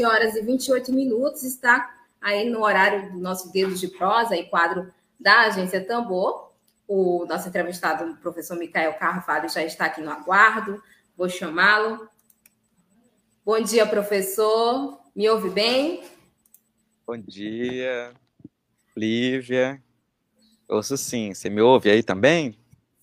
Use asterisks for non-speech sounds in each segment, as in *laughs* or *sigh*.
11 horas e 28 minutos, está aí no horário do nosso Dedo de Prosa e quadro da Agência Tambor. O nosso entrevistado, o professor Micael Carvalho, já está aqui no aguardo. Vou chamá-lo. Bom dia, professor. Me ouve bem? Bom dia, Lívia. Ouço sim. Você me ouve aí também?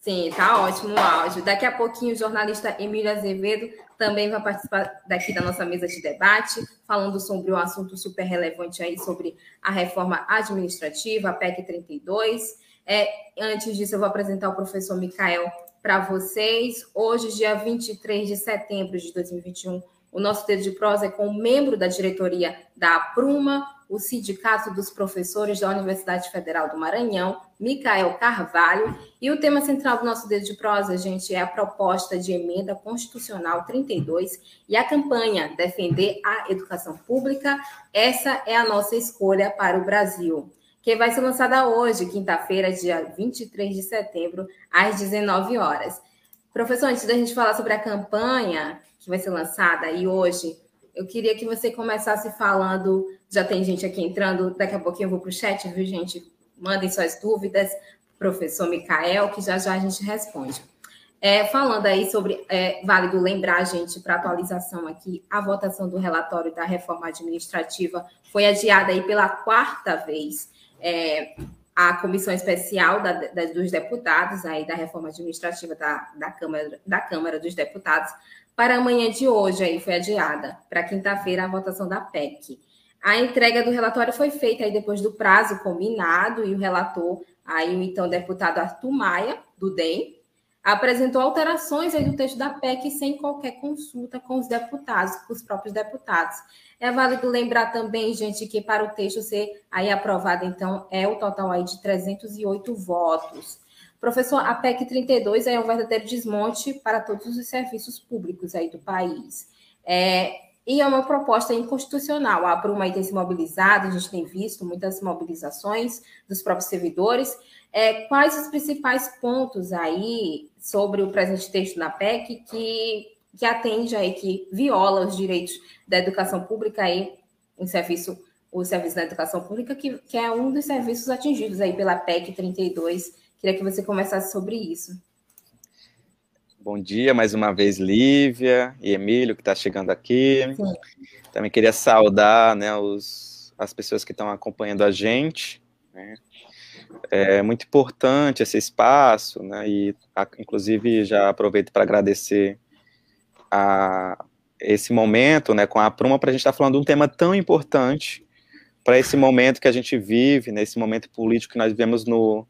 Sim, tá ótimo o áudio. Daqui a pouquinho o jornalista Emílio Azevedo também vai participar daqui da nossa mesa de debate, falando sobre um assunto super relevante aí sobre a reforma administrativa, a PEC 32. É, antes disso, eu vou apresentar o professor Micael para vocês. Hoje, dia 23 de setembro de 2021, o nosso dedo de prosa é com um membro da diretoria da Pruma, o Sindicato dos Professores da Universidade Federal do Maranhão, Micael Carvalho. E o tema central do nosso dedo de prosa, gente, é a proposta de emenda constitucional 32 e a campanha Defender a Educação Pública. Essa é a nossa escolha para o Brasil, que vai ser lançada hoje, quinta-feira, dia 23 de setembro, às 19 horas. Professor, antes da gente falar sobre a campanha que vai ser lançada e hoje eu queria que você começasse falando. Já tem gente aqui entrando, daqui a pouquinho eu vou para o chat, viu, gente? Mandem suas dúvidas, professor Micael, que já já a gente responde. É, falando aí sobre, é válido lembrar, gente, para atualização aqui, a votação do relatório da reforma administrativa foi adiada aí pela quarta vez. É, a comissão especial da, da, dos deputados aí da reforma administrativa da, da, Câmara, da Câmara dos Deputados para amanhã de hoje, aí foi adiada, para quinta-feira, a votação da PEC. A entrega do relatório foi feita aí depois do prazo combinado e o relator, aí o então deputado Arthur Maia, do DEM, apresentou alterações aí do texto da PEC sem qualquer consulta com os deputados, com os próprios deputados. É válido lembrar também, gente, que para o texto ser aí aprovado, então, é o total aí de 308 votos. Professor, a PEC 32 é um verdadeiro desmonte para todos os serviços públicos aí do país. É, e é uma proposta inconstitucional. A Bruma aí tem se mobilizado, a gente tem visto muitas mobilizações dos próprios servidores. É, quais os principais pontos aí sobre o presente texto da PEC que, que atende aí, que viola os direitos da educação pública aí, em serviço, o serviço da educação pública, que, que é um dos serviços atingidos aí pela PEC 32 Queria que você começasse sobre isso. Bom dia mais uma vez, Lívia e Emílio, que está chegando aqui. Sim. Também queria saudar né, os, as pessoas que estão acompanhando a gente. Né? É muito importante esse espaço, né, e inclusive já aproveito para agradecer a esse momento né, com a Pruma para a gente estar tá falando de um tema tão importante para esse momento que a gente vive, nesse momento político que nós vivemos no,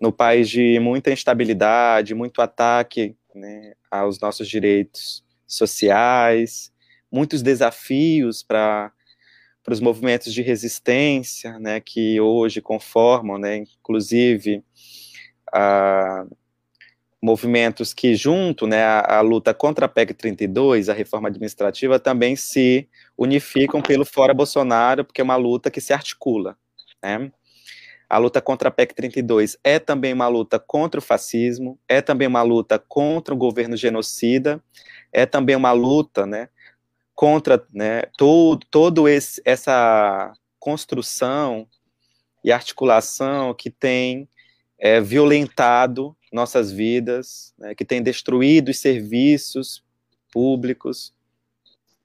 no país de muita instabilidade, muito ataque né, aos nossos direitos sociais, muitos desafios para para os movimentos de resistência, né, que hoje conformam, né, inclusive a, movimentos que junto, né, a, a, luta contra a PEC 32, a reforma administrativa, também se unificam pelo fora Bolsonaro, porque é uma luta que se articula, né? A luta contra a PEC 32 é também uma luta contra o fascismo, é também uma luta contra o governo genocida, é também uma luta, né, contra, né, todo, todo esse, essa construção e articulação que tem é, violentado nossas vidas, né, que tem destruído os serviços públicos,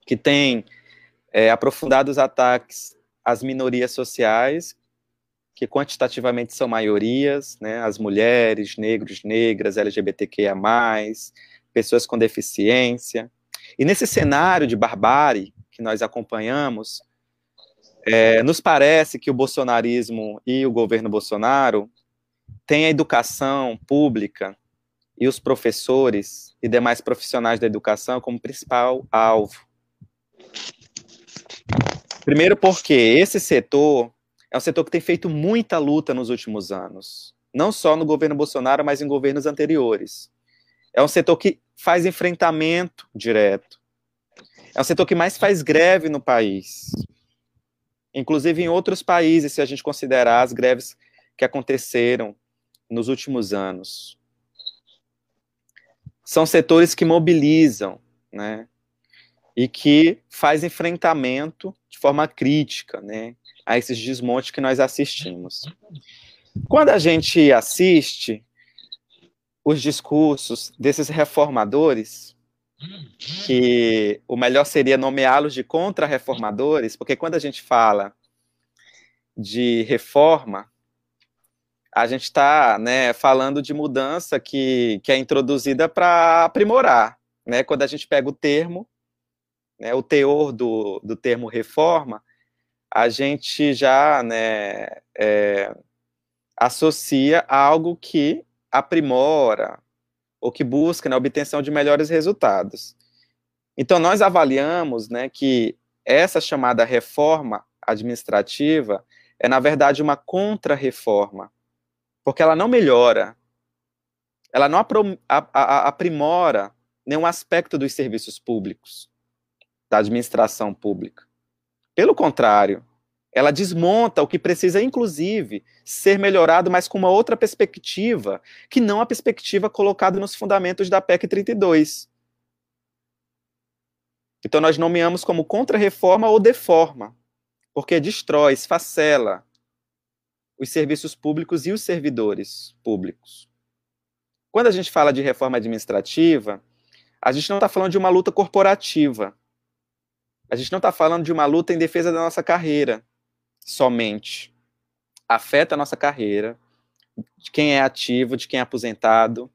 que tem é, aprofundado os ataques às minorias sociais, que quantitativamente são maiorias, né, as mulheres, negros, negras, LGBTQIA+, pessoas com deficiência. E nesse cenário de barbárie que nós acompanhamos, é, nos parece que o bolsonarismo e o governo Bolsonaro têm a educação pública e os professores e demais profissionais da educação como principal alvo. Primeiro porque esse setor é um setor que tem feito muita luta nos últimos anos, não só no governo Bolsonaro, mas em governos anteriores. É um setor que faz enfrentamento direto. É um setor que mais faz greve no país. Inclusive em outros países, se a gente considerar as greves que aconteceram nos últimos anos. São setores que mobilizam, né? E que faz enfrentamento de forma crítica, né? A esses desmontes que nós assistimos. Quando a gente assiste os discursos desses reformadores, que o melhor seria nomeá-los de contra-reformadores, porque quando a gente fala de reforma, a gente está né, falando de mudança que, que é introduzida para aprimorar. Né? Quando a gente pega o termo, né, o teor do, do termo reforma, a gente já né, é, associa a algo que aprimora ou que busca né, a obtenção de melhores resultados. Então, nós avaliamos né, que essa chamada reforma administrativa é, na verdade, uma contra-reforma porque ela não melhora, ela não aprimora nenhum aspecto dos serviços públicos, da administração pública. Pelo contrário, ela desmonta o que precisa, inclusive, ser melhorado, mas com uma outra perspectiva, que não a perspectiva colocada nos fundamentos da PEC 32. Então, nós nomeamos como contra-reforma ou deforma, porque destrói, esfacela, os serviços públicos e os servidores públicos. Quando a gente fala de reforma administrativa, a gente não está falando de uma luta corporativa. A gente não está falando de uma luta em defesa da nossa carreira somente. Afeta a nossa carreira, de quem é ativo, de quem é aposentado.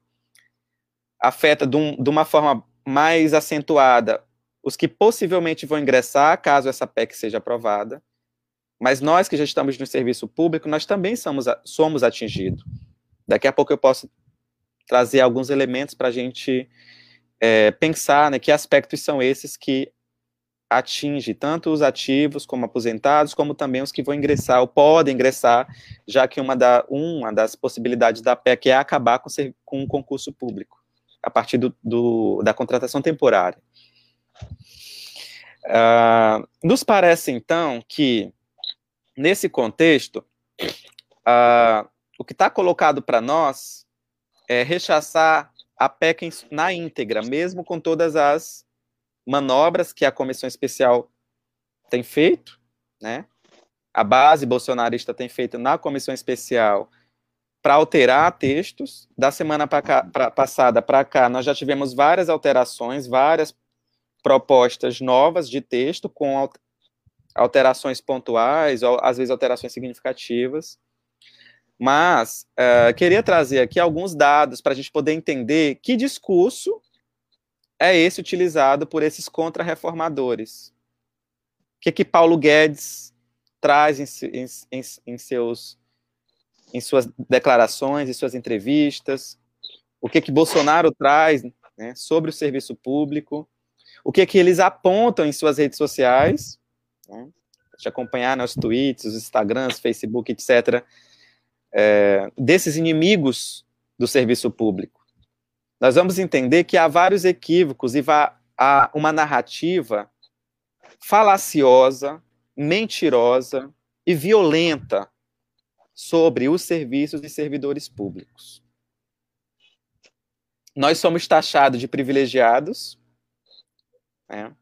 Afeta de, um, de uma forma mais acentuada os que possivelmente vão ingressar caso essa PEC seja aprovada mas nós que já estamos no serviço público, nós também somos, somos atingidos. Daqui a pouco eu posso trazer alguns elementos para a gente é, pensar né, que aspectos são esses que atinge tanto os ativos como aposentados, como também os que vão ingressar ou podem ingressar, já que uma, da, uma das possibilidades da PEC é acabar com, com um concurso público, a partir do, do da contratação temporária. Uh, nos parece, então, que nesse contexto, uh, o que está colocado para nós é rechaçar a PEC na íntegra, mesmo com todas as manobras que a comissão especial tem feito, né? A base bolsonarista tem feito na comissão especial para alterar textos. Da semana pra cá, pra, passada para cá, nós já tivemos várias alterações, várias propostas novas de texto com alterações pontuais, ou às vezes alterações significativas. Mas uh, queria trazer aqui alguns dados para a gente poder entender que discurso é esse utilizado por esses contra-reformadores. O que, que Paulo Guedes traz em, em, em, em, seus, em suas declarações, em suas entrevistas, o que, que Bolsonaro traz né, sobre o serviço público, o que, que eles apontam em suas redes sociais né? Te acompanhar nos tweets, os Instagrams, Facebook, etc., é, desses inimigos do serviço público. Nós vamos entender que há vários equívocos e há uma narrativa falaciosa, mentirosa e violenta sobre os serviços e servidores públicos. Nós somos taxados de privilegiados, né?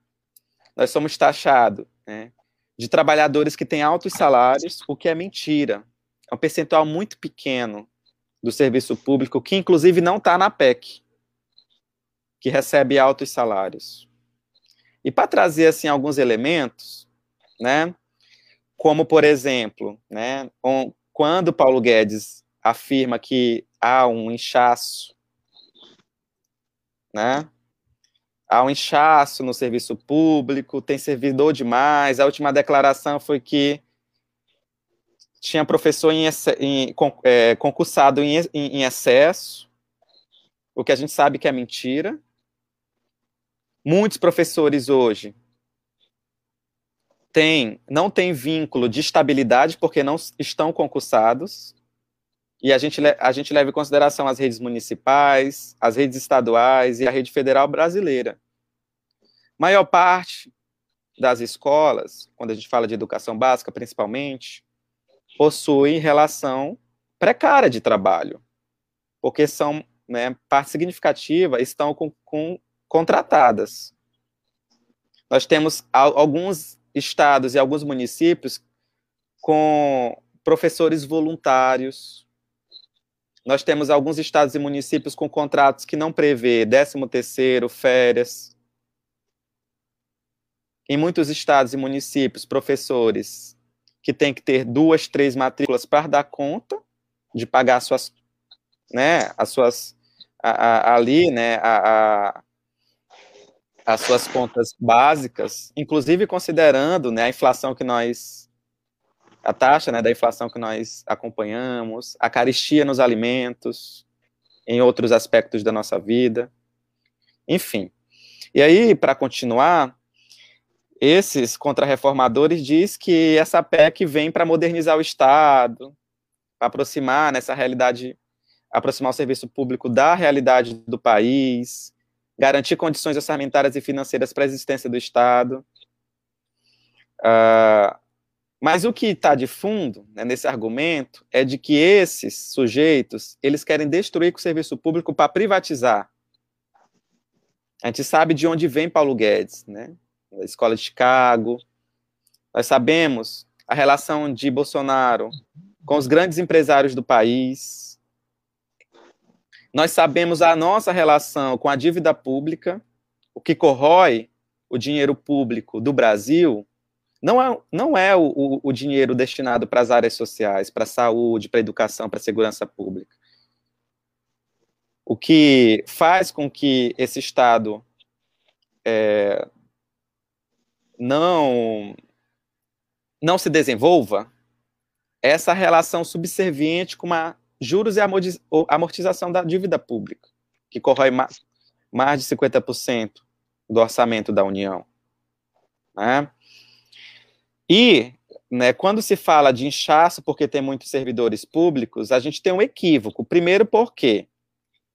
nós somos taxados né, de trabalhadores que têm altos salários, o que é mentira. É um percentual muito pequeno do serviço público, que inclusive não está na PEC, que recebe altos salários. E para trazer assim alguns elementos, né, como por exemplo, né, um, quando Paulo Guedes afirma que há um inchaço, né, há um inchaço no serviço público, tem servidor demais. A última declaração foi que tinha professor em, em, é, concursado em, em, excesso, o que a gente sabe que é mentira. Muitos professores hoje têm, não têm vínculo de estabilidade porque não estão concursados. E a gente, a gente leva em consideração as redes municipais, as redes estaduais e a rede federal brasileira. Maior parte das escolas, quando a gente fala de educação básica principalmente, possuem relação precária de trabalho, porque são, né, parte significativa estão com, com contratadas. Nós temos alguns estados e alguns municípios com professores voluntários. Nós temos alguns estados e municípios com contratos que não prevê 13 terceiro, férias. Em muitos estados e municípios, professores que têm que ter duas, três matrículas para dar conta de pagar as suas, né, as suas, a, a, ali, né, a, as suas contas básicas, inclusive considerando, né, a inflação que nós, a taxa, né, da inflação que nós acompanhamos, a caristia nos alimentos, em outros aspectos da nossa vida, enfim. E aí, para continuar, esses contrarreformadores diz que essa PEC vem para modernizar o Estado, aproximar nessa realidade, aproximar o serviço público da realidade do país, garantir condições orçamentárias e financeiras para a existência do Estado. Uh, mas o que está de fundo né, nesse argumento é de que esses sujeitos eles querem destruir o serviço público para privatizar. A gente sabe de onde vem Paulo Guedes, né? Da escola de Chicago. Nós sabemos a relação de Bolsonaro com os grandes empresários do país. Nós sabemos a nossa relação com a dívida pública, o que corrói o dinheiro público do Brasil não é, não é o, o, o dinheiro destinado para as áreas sociais, para a saúde, para a educação, para a segurança pública. O que faz com que esse Estado é, não, não se desenvolva essa relação subserviente com uma juros e amortização da dívida pública, que corrói mais, mais de 50% do orçamento da União. Né? E né, quando se fala de inchaço porque tem muitos servidores públicos, a gente tem um equívoco. Primeiro porque,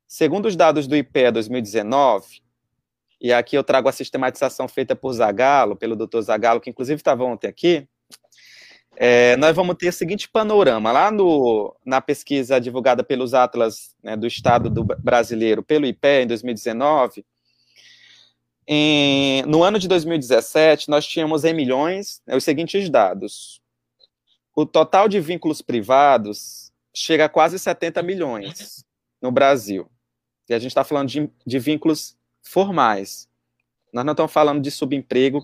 segundo os dados do IPE 2019, e aqui eu trago a sistematização feita por Zagalo, pelo doutor Zagalo, que inclusive estava ontem aqui, é, nós vamos ter o seguinte panorama. Lá no, na pesquisa divulgada pelos Atlas né, do Estado do Brasileiro, pelo IPE, em 2019, em, no ano de 2017, nós tínhamos em milhões né, os seguintes dados. O total de vínculos privados chega a quase 70 milhões no Brasil. E a gente está falando de, de vínculos formais. Nós não estamos falando de subemprego,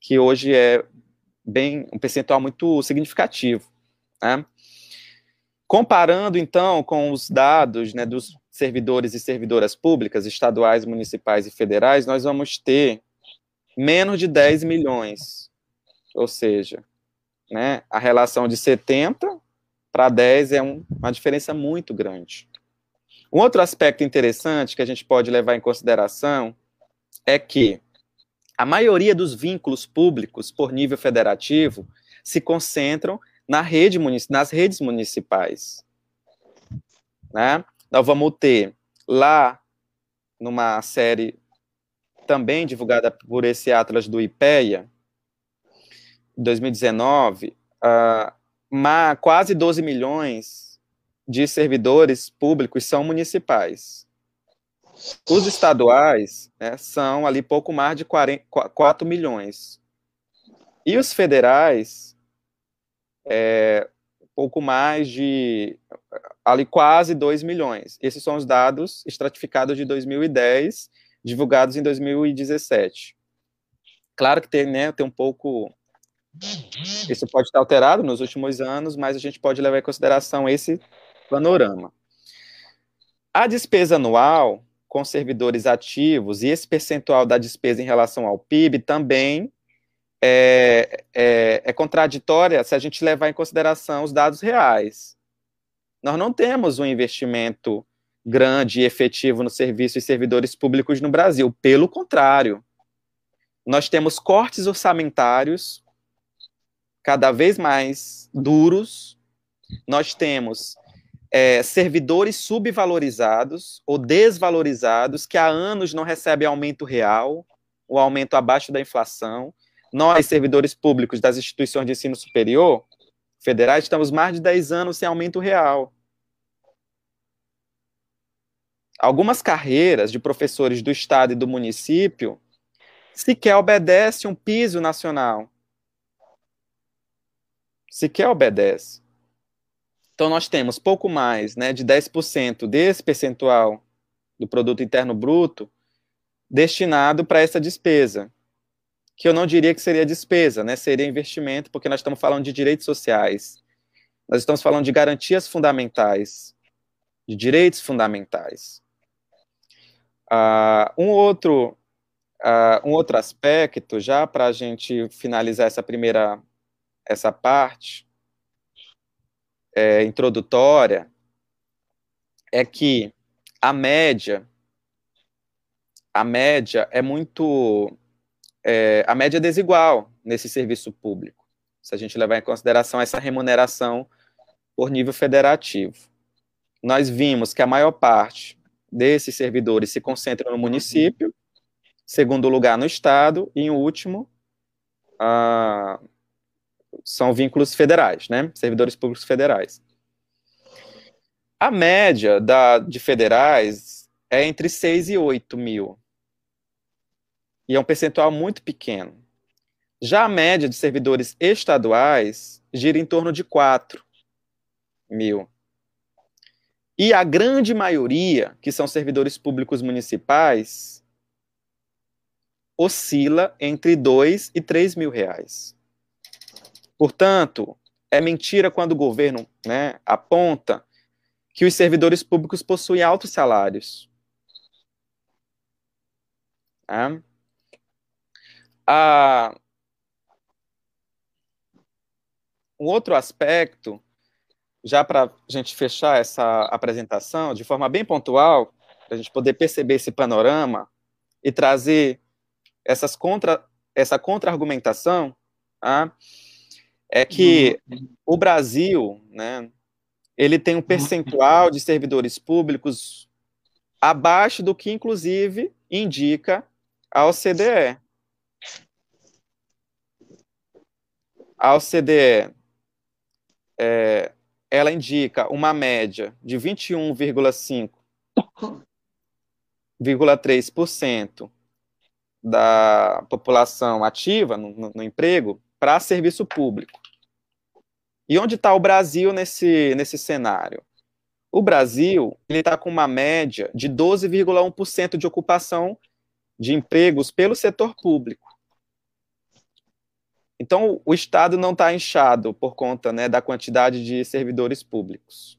que hoje é bem um percentual muito significativo. Né? Comparando, então, com os dados né, dos servidores e servidoras públicas, estaduais, municipais e federais, nós vamos ter menos de 10 milhões. Ou seja, né, a relação de 70 para 10 é um, uma diferença muito grande. Um outro aspecto interessante que a gente pode levar em consideração é que a maioria dos vínculos públicos por nível federativo se concentram na rede nas redes municipais. Né? Nós vamos ter lá, numa série também divulgada por esse Atlas do IPEA, 2019, uh, quase 12 milhões de servidores públicos são municipais. Os estaduais né, são ali pouco mais de 40, 4 milhões. E os federais, é, pouco mais de ali quase 2 milhões. Esses são os dados estratificados de 2010, divulgados em 2017. Claro que tem, né, tem um pouco. Isso pode estar alterado nos últimos anos, mas a gente pode levar em consideração esse panorama. A despesa anual com servidores ativos e esse percentual da despesa em relação ao PIB também é, é, é contraditória se a gente levar em consideração os dados reais. Nós não temos um investimento grande e efetivo no serviço e servidores públicos no Brasil. Pelo contrário, nós temos cortes orçamentários cada vez mais duros, nós temos é, servidores subvalorizados ou desvalorizados que há anos não recebem aumento real, o aumento abaixo da inflação. Nós, servidores públicos das instituições de ensino superior federais, estamos mais de 10 anos sem aumento real. Algumas carreiras de professores do estado e do município sequer obedecem um piso nacional. Sequer obedece. Então, nós temos pouco mais né, de 10% desse percentual do produto interno bruto destinado para essa despesa, que eu não diria que seria despesa, né, seria investimento, porque nós estamos falando de direitos sociais, nós estamos falando de garantias fundamentais, de direitos fundamentais. Uh, um, outro, uh, um outro aspecto, já para a gente finalizar essa primeira essa parte, é, introdutória é que a média, a média é muito, é, a média é desigual nesse serviço público, se a gente levar em consideração essa remuneração por nível federativo. Nós vimos que a maior parte desses servidores se concentra no município, segundo lugar no estado e em último ah, são vínculos federais, né? Servidores públicos federais. A média da, de federais é entre 6 e 8 mil. E é um percentual muito pequeno. Já a média de servidores estaduais gira em torno de 4 mil. E a grande maioria, que são servidores públicos municipais, oscila entre 2 e 3 mil reais. Portanto, é mentira quando o governo né, aponta que os servidores públicos possuem altos salários. É. Ah, um outro aspecto, já para a gente fechar essa apresentação de forma bem pontual, para a gente poder perceber esse panorama e trazer essas contra, essa contra-argumentação, ah, é que uhum. o Brasil, né, ele tem um uhum. percentual de servidores públicos abaixo do que, inclusive, indica a OCDE. A OCDE, é, ela indica uma média de 21,5,3% da população ativa no, no, no emprego para serviço público. E onde está o Brasil nesse, nesse cenário? O Brasil está com uma média de 12,1% de ocupação de empregos pelo setor público. Então, o Estado não está inchado por conta né, da quantidade de servidores públicos.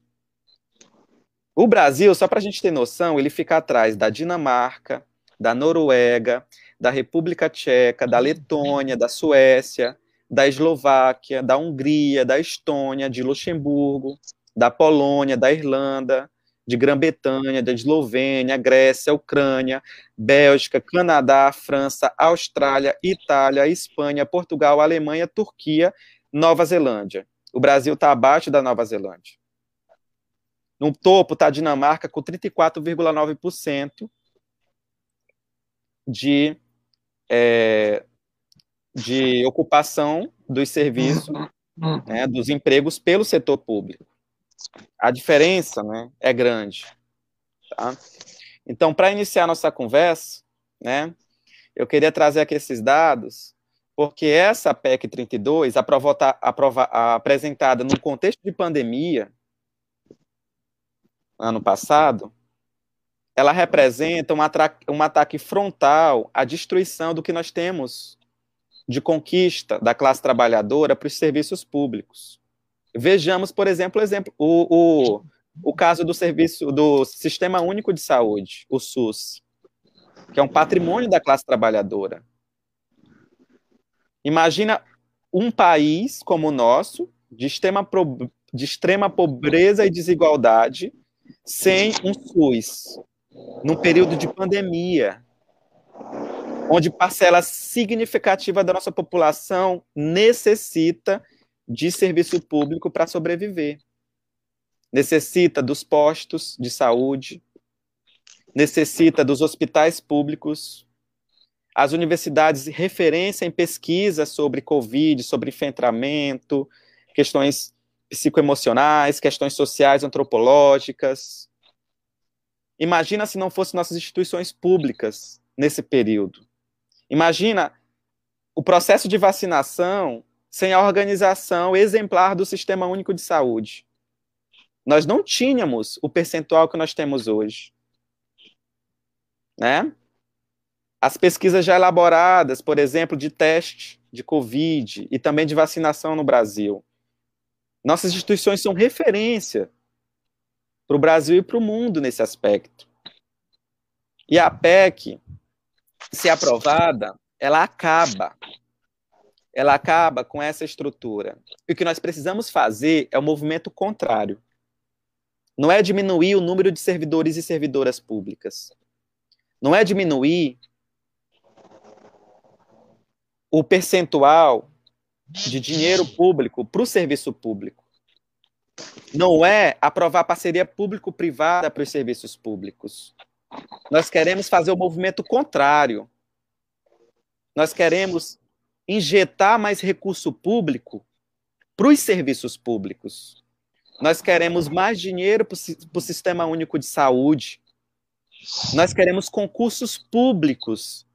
O Brasil, só para a gente ter noção, ele fica atrás da Dinamarca, da Noruega, da República Tcheca, da Letônia, da Suécia, da Eslováquia, da Hungria, da Estônia, de Luxemburgo, da Polônia, da Irlanda, de Grã-Bretanha, da Eslovênia, Grécia, Ucrânia, Bélgica, Canadá, França, Austrália, Itália, Espanha, Portugal, Alemanha, Turquia, Nova Zelândia. O Brasil está abaixo da Nova Zelândia. No topo está a Dinamarca com 34,9% de é, de ocupação dos serviços, uhum. né, dos empregos pelo setor público. A diferença né, é grande. Tá? Então, para iniciar nossa conversa, né, eu queria trazer aqui esses dados, porque essa PEC 32, aprovota, aprova, apresentada num contexto de pandemia, ano passado, ela representa um, um ataque frontal à destruição do que nós temos de conquista da classe trabalhadora para os serviços públicos. Vejamos, por exemplo, exemplo o, o, o caso do serviço do Sistema Único de Saúde, o SUS, que é um patrimônio da classe trabalhadora. Imagina um país como o nosso, de extrema, de extrema pobreza e desigualdade, sem um SUS, num período de pandemia, onde parcela significativa da nossa população necessita de serviço público para sobreviver. Necessita dos postos de saúde, necessita dos hospitais públicos, as universidades referência em pesquisa sobre Covid, sobre enfrentamento, questões psicoemocionais, questões sociais, antropológicas. Imagina se não fossem nossas instituições públicas nesse período. Imagina o processo de vacinação sem a organização exemplar do Sistema Único de Saúde. Nós não tínhamos o percentual que nós temos hoje. Né? As pesquisas já elaboradas, por exemplo, de teste de Covid e também de vacinação no Brasil. Nossas instituições são referência para o Brasil e para o mundo nesse aspecto. E a PEC, se aprovada, ela acaba. Ela acaba com essa estrutura. E o que nós precisamos fazer é o movimento contrário. Não é diminuir o número de servidores e servidoras públicas. Não é diminuir o percentual de dinheiro público para o serviço público. Não é aprovar parceria público-privada para os serviços públicos. Nós queremos fazer o movimento contrário. Nós queremos injetar mais recurso público para os serviços públicos. Nós queremos mais dinheiro para o Sistema Único de Saúde. Nós queremos concursos públicos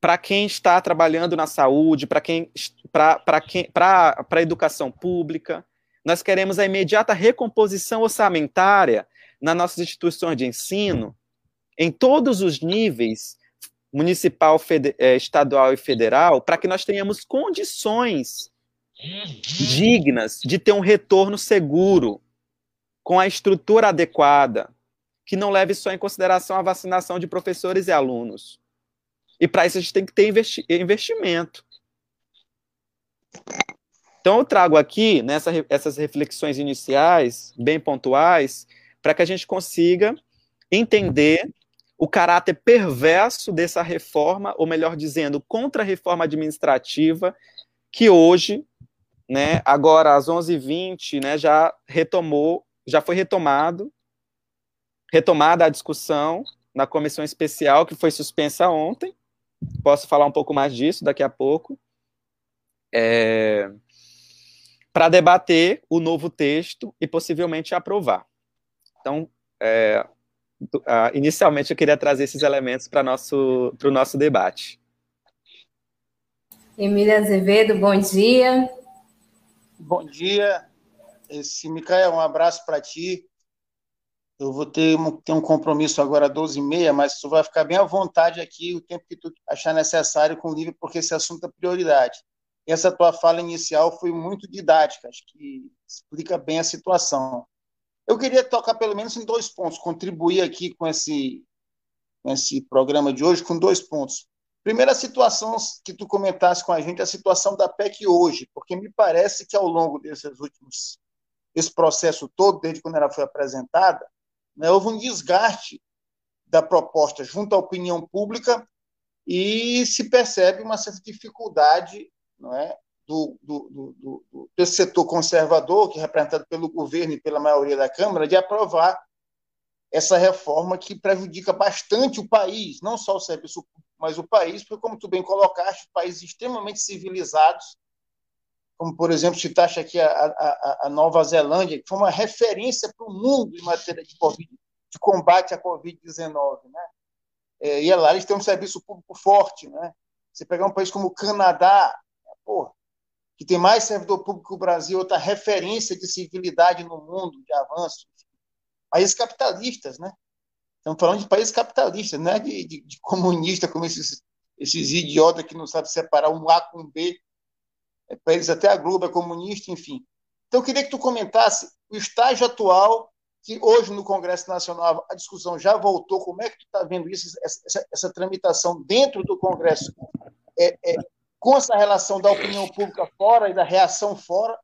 para quem está trabalhando na saúde, para quem para quem para a educação pública. Nós queremos a imediata recomposição orçamentária nas nossas instituições de ensino, em todos os níveis, municipal, eh, estadual e federal, para que nós tenhamos condições dignas de ter um retorno seguro, com a estrutura adequada, que não leve só em consideração a vacinação de professores e alunos. E para isso a gente tem que ter investi investimento. Então eu trago aqui nessa, essas reflexões iniciais, bem pontuais, para que a gente consiga entender o caráter perverso dessa reforma, ou melhor dizendo, contra-reforma administrativa, que hoje, né, agora às 11h20, né, já retomou, já foi retomado, retomada a discussão na comissão especial que foi suspensa ontem, Posso falar um pouco mais disso daqui a pouco. É, para debater o novo texto e possivelmente aprovar. Então, é, inicialmente eu queria trazer esses elementos para nosso, o nosso debate. Emília Azevedo, bom dia. Bom dia. Esse Micael, um abraço para ti. Eu vou ter um, ter um compromisso agora às 12h30, mas tu vai ficar bem à vontade aqui o tempo que tu achar necessário com o livro, porque esse assunto é prioridade. Essa tua fala inicial foi muito didática, acho que explica bem a situação. Eu queria tocar pelo menos em dois pontos, contribuir aqui com esse, esse programa de hoje com dois pontos. Primeira situação que tu comentasse com a gente, a situação da PEC hoje, porque me parece que ao longo desses últimos, esse processo todo, desde quando ela foi apresentada, né, houve um desgaste da proposta junto à opinião pública e se percebe uma certa dificuldade não é, do, do, do, setor conservador, que é representado pelo governo e pela maioria da Câmara, de aprovar essa reforma que prejudica bastante o país, não só o serviço público, mas o país, porque, como tu bem colocaste, países extremamente civilizados como, por exemplo, citaste aqui a, a, a Nova Zelândia, que foi uma referência para o mundo em matéria de, COVID, de combate à Covid-19. Né? É, e é lá eles têm um serviço público forte. Né? Você pegar um país como o Canadá, porra, que tem mais servidor público que o Brasil, outra referência de civilidade no mundo, de avanço. Países capitalistas, né? Estamos falando de países capitalistas, não é de, de, de comunista, como esses, esses idiotas que não sabem separar um A com um B é, para eles até a Globo é comunista, enfim. Então, eu queria que tu comentasse o estágio atual, que hoje no Congresso Nacional a discussão já voltou, como é que tu está vendo isso, essa, essa, tramitação dentro do Congresso, é, é, com essa relação da opinião pública fora e da reação fora,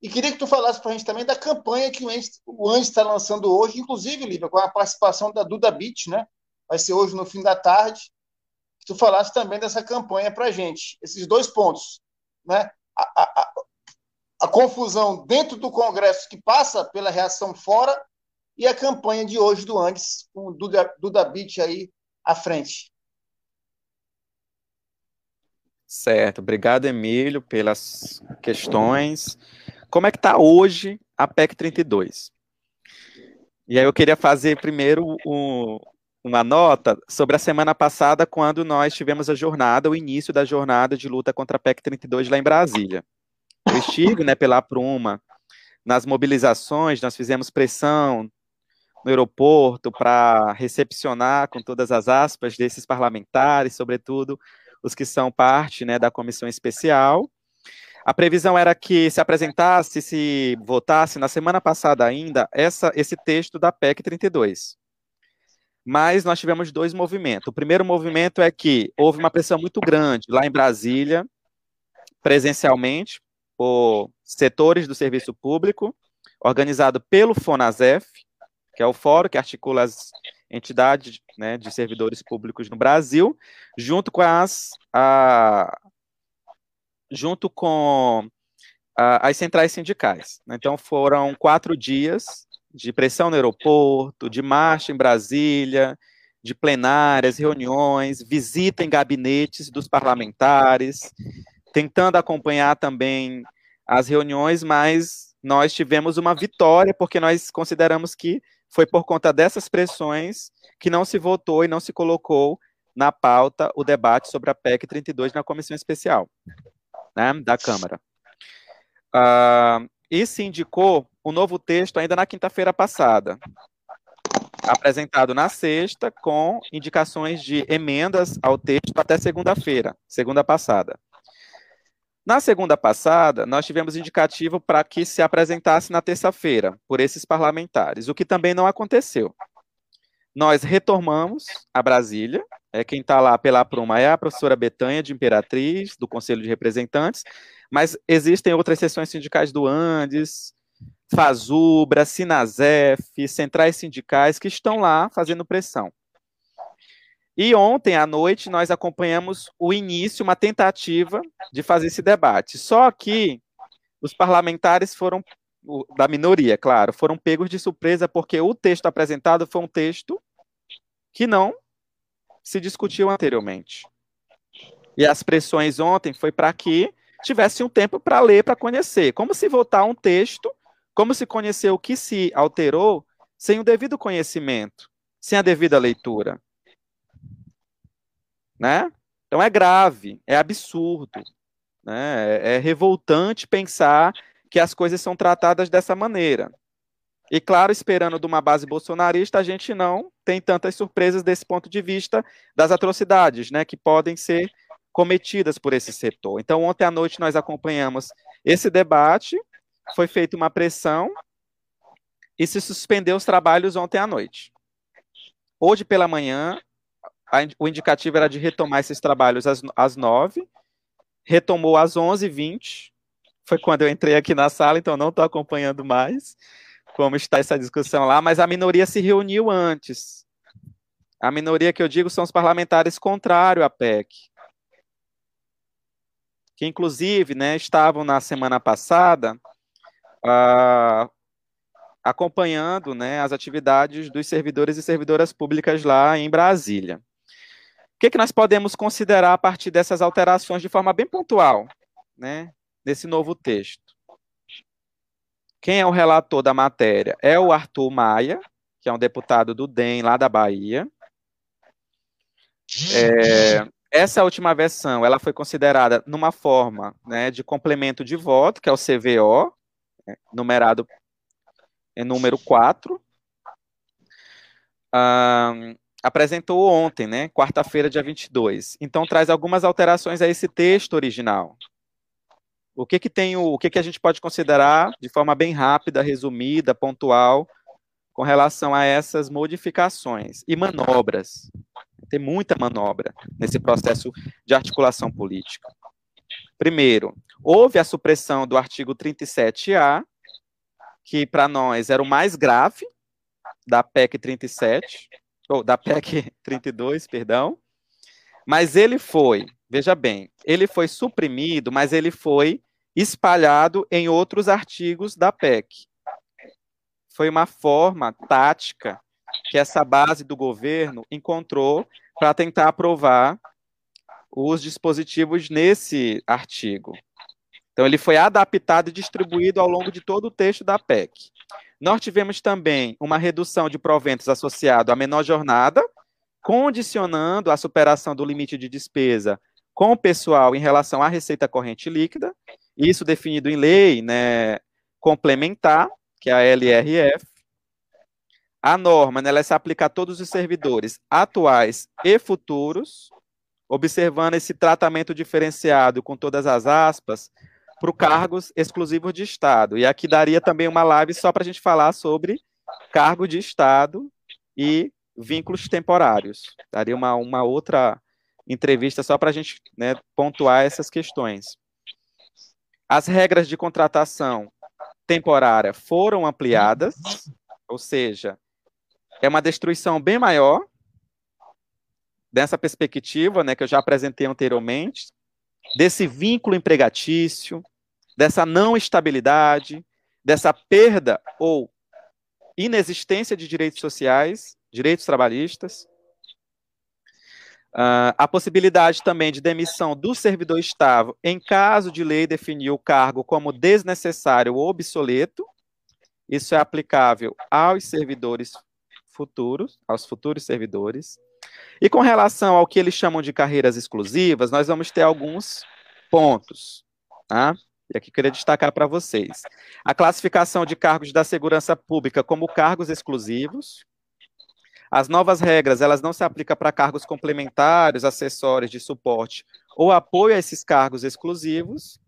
E queria que tu falasse para a gente também da campanha que o Andes está lançando hoje, inclusive, Lívia, com a participação da Duda Beach, né? Vai ser hoje no fim da tarde. Que tu falasse também dessa campanha para a gente. Esses dois pontos, né? A, a, a, confusão dentro do Congresso que passa pela reação fora e a campanha de hoje do Andes, com o Duda, Duda Beach aí à frente. Certo, obrigado, Emílio, pelas questões. Como é que está hoje a PEC 32? E aí eu queria fazer primeiro um, uma nota sobre a semana passada, quando nós tivemos a jornada, o início da jornada de luta contra a PEC 32 lá em Brasília. Eu estive né, pela Pruma nas mobilizações, nós fizemos pressão no aeroporto para recepcionar, com todas as aspas, desses parlamentares, sobretudo os que são parte né, da comissão especial. A previsão era que se apresentasse, se votasse na semana passada ainda, essa, esse texto da PEC 32. Mas nós tivemos dois movimentos. O primeiro movimento é que houve uma pressão muito grande lá em Brasília, presencialmente, por setores do serviço público, organizado pelo FONASEF, que é o fórum que articula as entidades né, de servidores públicos no Brasil, junto com as a, junto com a, as centrais sindicais. Então foram quatro dias de pressão no aeroporto, de marcha em Brasília, de plenárias, reuniões, visita em gabinetes dos parlamentares, tentando acompanhar também as reuniões, mas nós tivemos uma vitória porque nós consideramos que foi por conta dessas pressões que não se votou e não se colocou na pauta o debate sobre a PEC 32 na comissão especial né, da Câmara. Uh, e se indicou o um novo texto ainda na quinta-feira passada, apresentado na sexta, com indicações de emendas ao texto até segunda-feira, segunda passada. Na segunda passada, nós tivemos indicativo para que se apresentasse na terça-feira, por esses parlamentares, o que também não aconteceu. Nós retornamos a Brasília, é, quem está lá pela Pruma é a professora Betanha, de Imperatriz, do Conselho de Representantes, mas existem outras seções sindicais do Andes, Fazubra, Sinazef, centrais sindicais que estão lá fazendo pressão. E ontem à noite nós acompanhamos o início, uma tentativa de fazer esse debate. Só que os parlamentares foram, da minoria, claro, foram pegos de surpresa porque o texto apresentado foi um texto que não se discutiu anteriormente. E as pressões ontem foi para que tivesse um tempo para ler, para conhecer. Como se votar um texto, como se conhecer o que se alterou sem o devido conhecimento, sem a devida leitura né? Então é grave, é absurdo, né? É, é revoltante pensar que as coisas são tratadas dessa maneira. E claro, esperando de uma base bolsonarista, a gente não tem tantas surpresas desse ponto de vista das atrocidades, né, que podem ser cometidas por esse setor. Então, ontem à noite nós acompanhamos esse debate, foi feita uma pressão e se suspendeu os trabalhos ontem à noite. Hoje pela manhã, a, o indicativo era de retomar esses trabalhos às, às 9, retomou às 11h20, foi quando eu entrei aqui na sala, então não estou acompanhando mais como está essa discussão lá, mas a minoria se reuniu antes. A minoria que eu digo são os parlamentares contrários à PEC, que inclusive né, estavam na semana passada uh, acompanhando né, as atividades dos servidores e servidoras públicas lá em Brasília. O que, que nós podemos considerar a partir dessas alterações de forma bem pontual, né, nesse novo texto? Quem é o relator da matéria? É o Arthur Maia, que é um deputado do DEM lá da Bahia. É, essa última versão, ela foi considerada numa forma né, de complemento de voto, que é o CVO, né, numerado em número 4. Um, apresentou ontem, né, quarta-feira, dia 22. Então traz algumas alterações a esse texto original. O que que tem o, o que que a gente pode considerar de forma bem rápida, resumida, pontual com relação a essas modificações e manobras? Tem muita manobra nesse processo de articulação política. Primeiro, houve a supressão do artigo 37A, que para nós era o mais grave da PEC 37, ou da PEC 32, *laughs* perdão. Mas ele foi, veja bem, ele foi suprimido, mas ele foi espalhado em outros artigos da PEC. Foi uma forma tática que essa base do governo encontrou para tentar aprovar os dispositivos nesse artigo. Então, ele foi adaptado e distribuído ao longo de todo o texto da PEC. Nós tivemos também uma redução de proventos associado à menor jornada, condicionando a superação do limite de despesa com o pessoal em relação à receita corrente líquida, isso definido em lei né, complementar, que é a LRF. A norma né, ela se aplica a todos os servidores atuais e futuros, observando esse tratamento diferenciado com todas as aspas para cargos exclusivos de Estado. E aqui daria também uma live só para a gente falar sobre cargo de Estado e vínculos temporários. Daria uma, uma outra entrevista só para a gente né, pontuar essas questões. As regras de contratação temporária foram ampliadas, ou seja, é uma destruição bem maior dessa perspectiva, né, que eu já apresentei anteriormente, desse vínculo empregatício, dessa não estabilidade, dessa perda ou inexistência de direitos sociais, direitos trabalhistas, uh, a possibilidade também de demissão do servidor estável em caso de lei definir o cargo como desnecessário ou obsoleto. Isso é aplicável aos servidores futuros, aos futuros servidores. E com relação ao que eles chamam de carreiras exclusivas, nós vamos ter alguns pontos. Tá? E aqui queria destacar para vocês. A classificação de cargos da segurança pública como cargos exclusivos. As novas regras, elas não se aplicam para cargos complementares, acessórios de suporte ou apoio a esses cargos exclusivos.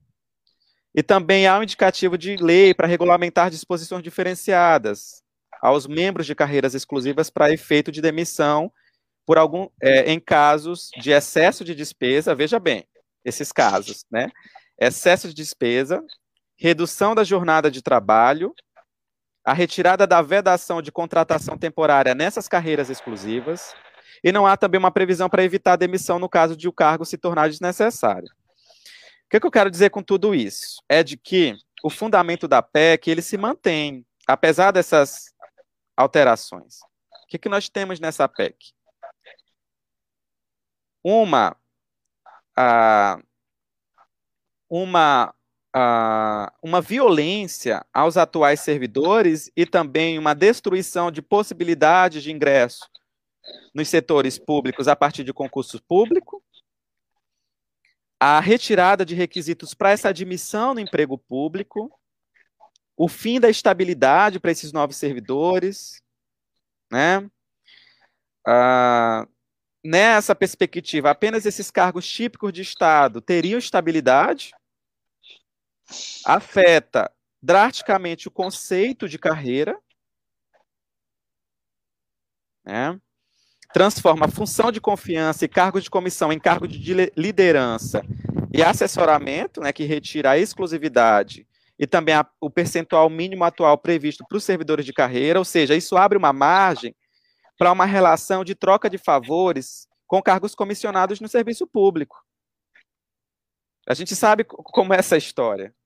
E também há um indicativo de lei para regulamentar disposições diferenciadas aos membros de carreiras exclusivas para efeito de demissão por algum, é, em casos de excesso de despesa, veja bem, esses casos, né? Excesso de despesa, redução da jornada de trabalho, a retirada da vedação de contratação temporária nessas carreiras exclusivas, e não há também uma previsão para evitar a demissão no caso de o cargo se tornar desnecessário. O que, é que eu quero dizer com tudo isso? É de que o fundamento da PEC ele se mantém, apesar dessas alterações. O que, é que nós temos nessa PEC? Uma uma uma violência aos atuais servidores e também uma destruição de possibilidades de ingresso nos setores públicos a partir de concurso público, a retirada de requisitos para essa admissão no emprego público, o fim da estabilidade para esses novos servidores, né? Uh, nessa perspectiva, apenas esses cargos típicos de Estado teriam estabilidade, afeta drasticamente o conceito de carreira, né? transforma a função de confiança e cargo de comissão em cargo de liderança e assessoramento, né, que retira a exclusividade e também a, o percentual mínimo atual previsto para os servidores de carreira, ou seja, isso abre uma margem para uma relação de troca de favores com cargos comissionados no serviço público. A gente sabe como é essa história.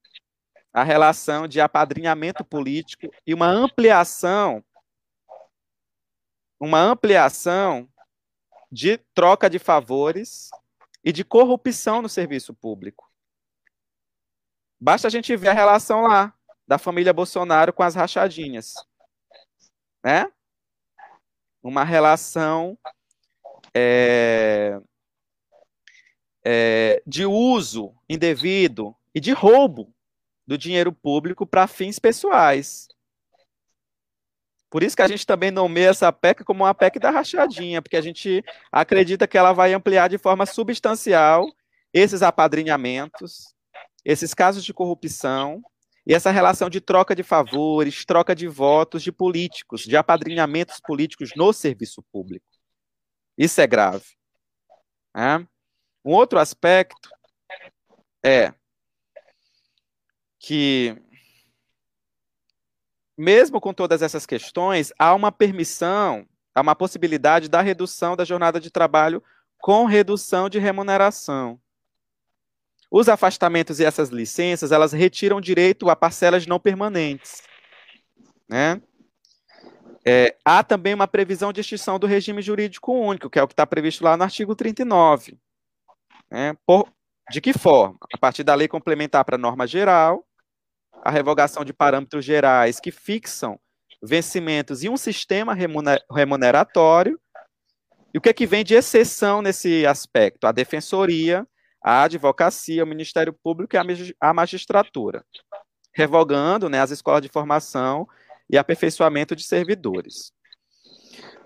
A relação de apadrinhamento político e uma ampliação uma ampliação de troca de favores e de corrupção no serviço público. Basta a gente ver a relação lá da família Bolsonaro com as rachadinhas, né? Uma relação é, é, de uso indevido e de roubo do dinheiro público para fins pessoais. Por isso que a gente também nomeia essa PEC como uma PEC da rachadinha, porque a gente acredita que ela vai ampliar de forma substancial esses apadrinhamentos, esses casos de corrupção e essa relação de troca de favores, troca de votos de políticos, de apadrinhamentos políticos no serviço público. Isso é grave. É? Um outro aspecto é que, mesmo com todas essas questões, há uma permissão, há uma possibilidade da redução da jornada de trabalho com redução de remuneração. Os afastamentos e essas licenças, elas retiram direito a parcelas não permanentes. Né? É, há também uma previsão de extinção do regime jurídico único, que é o que está previsto lá no artigo 39. Né? Por, de que forma? A partir da lei complementar para a norma geral, a revogação de parâmetros gerais que fixam vencimentos e um sistema remuneratório. E o que é que vem de exceção nesse aspecto? A defensoria, a advocacia, o Ministério Público e a magistratura, revogando né, as escolas de formação e aperfeiçoamento de servidores.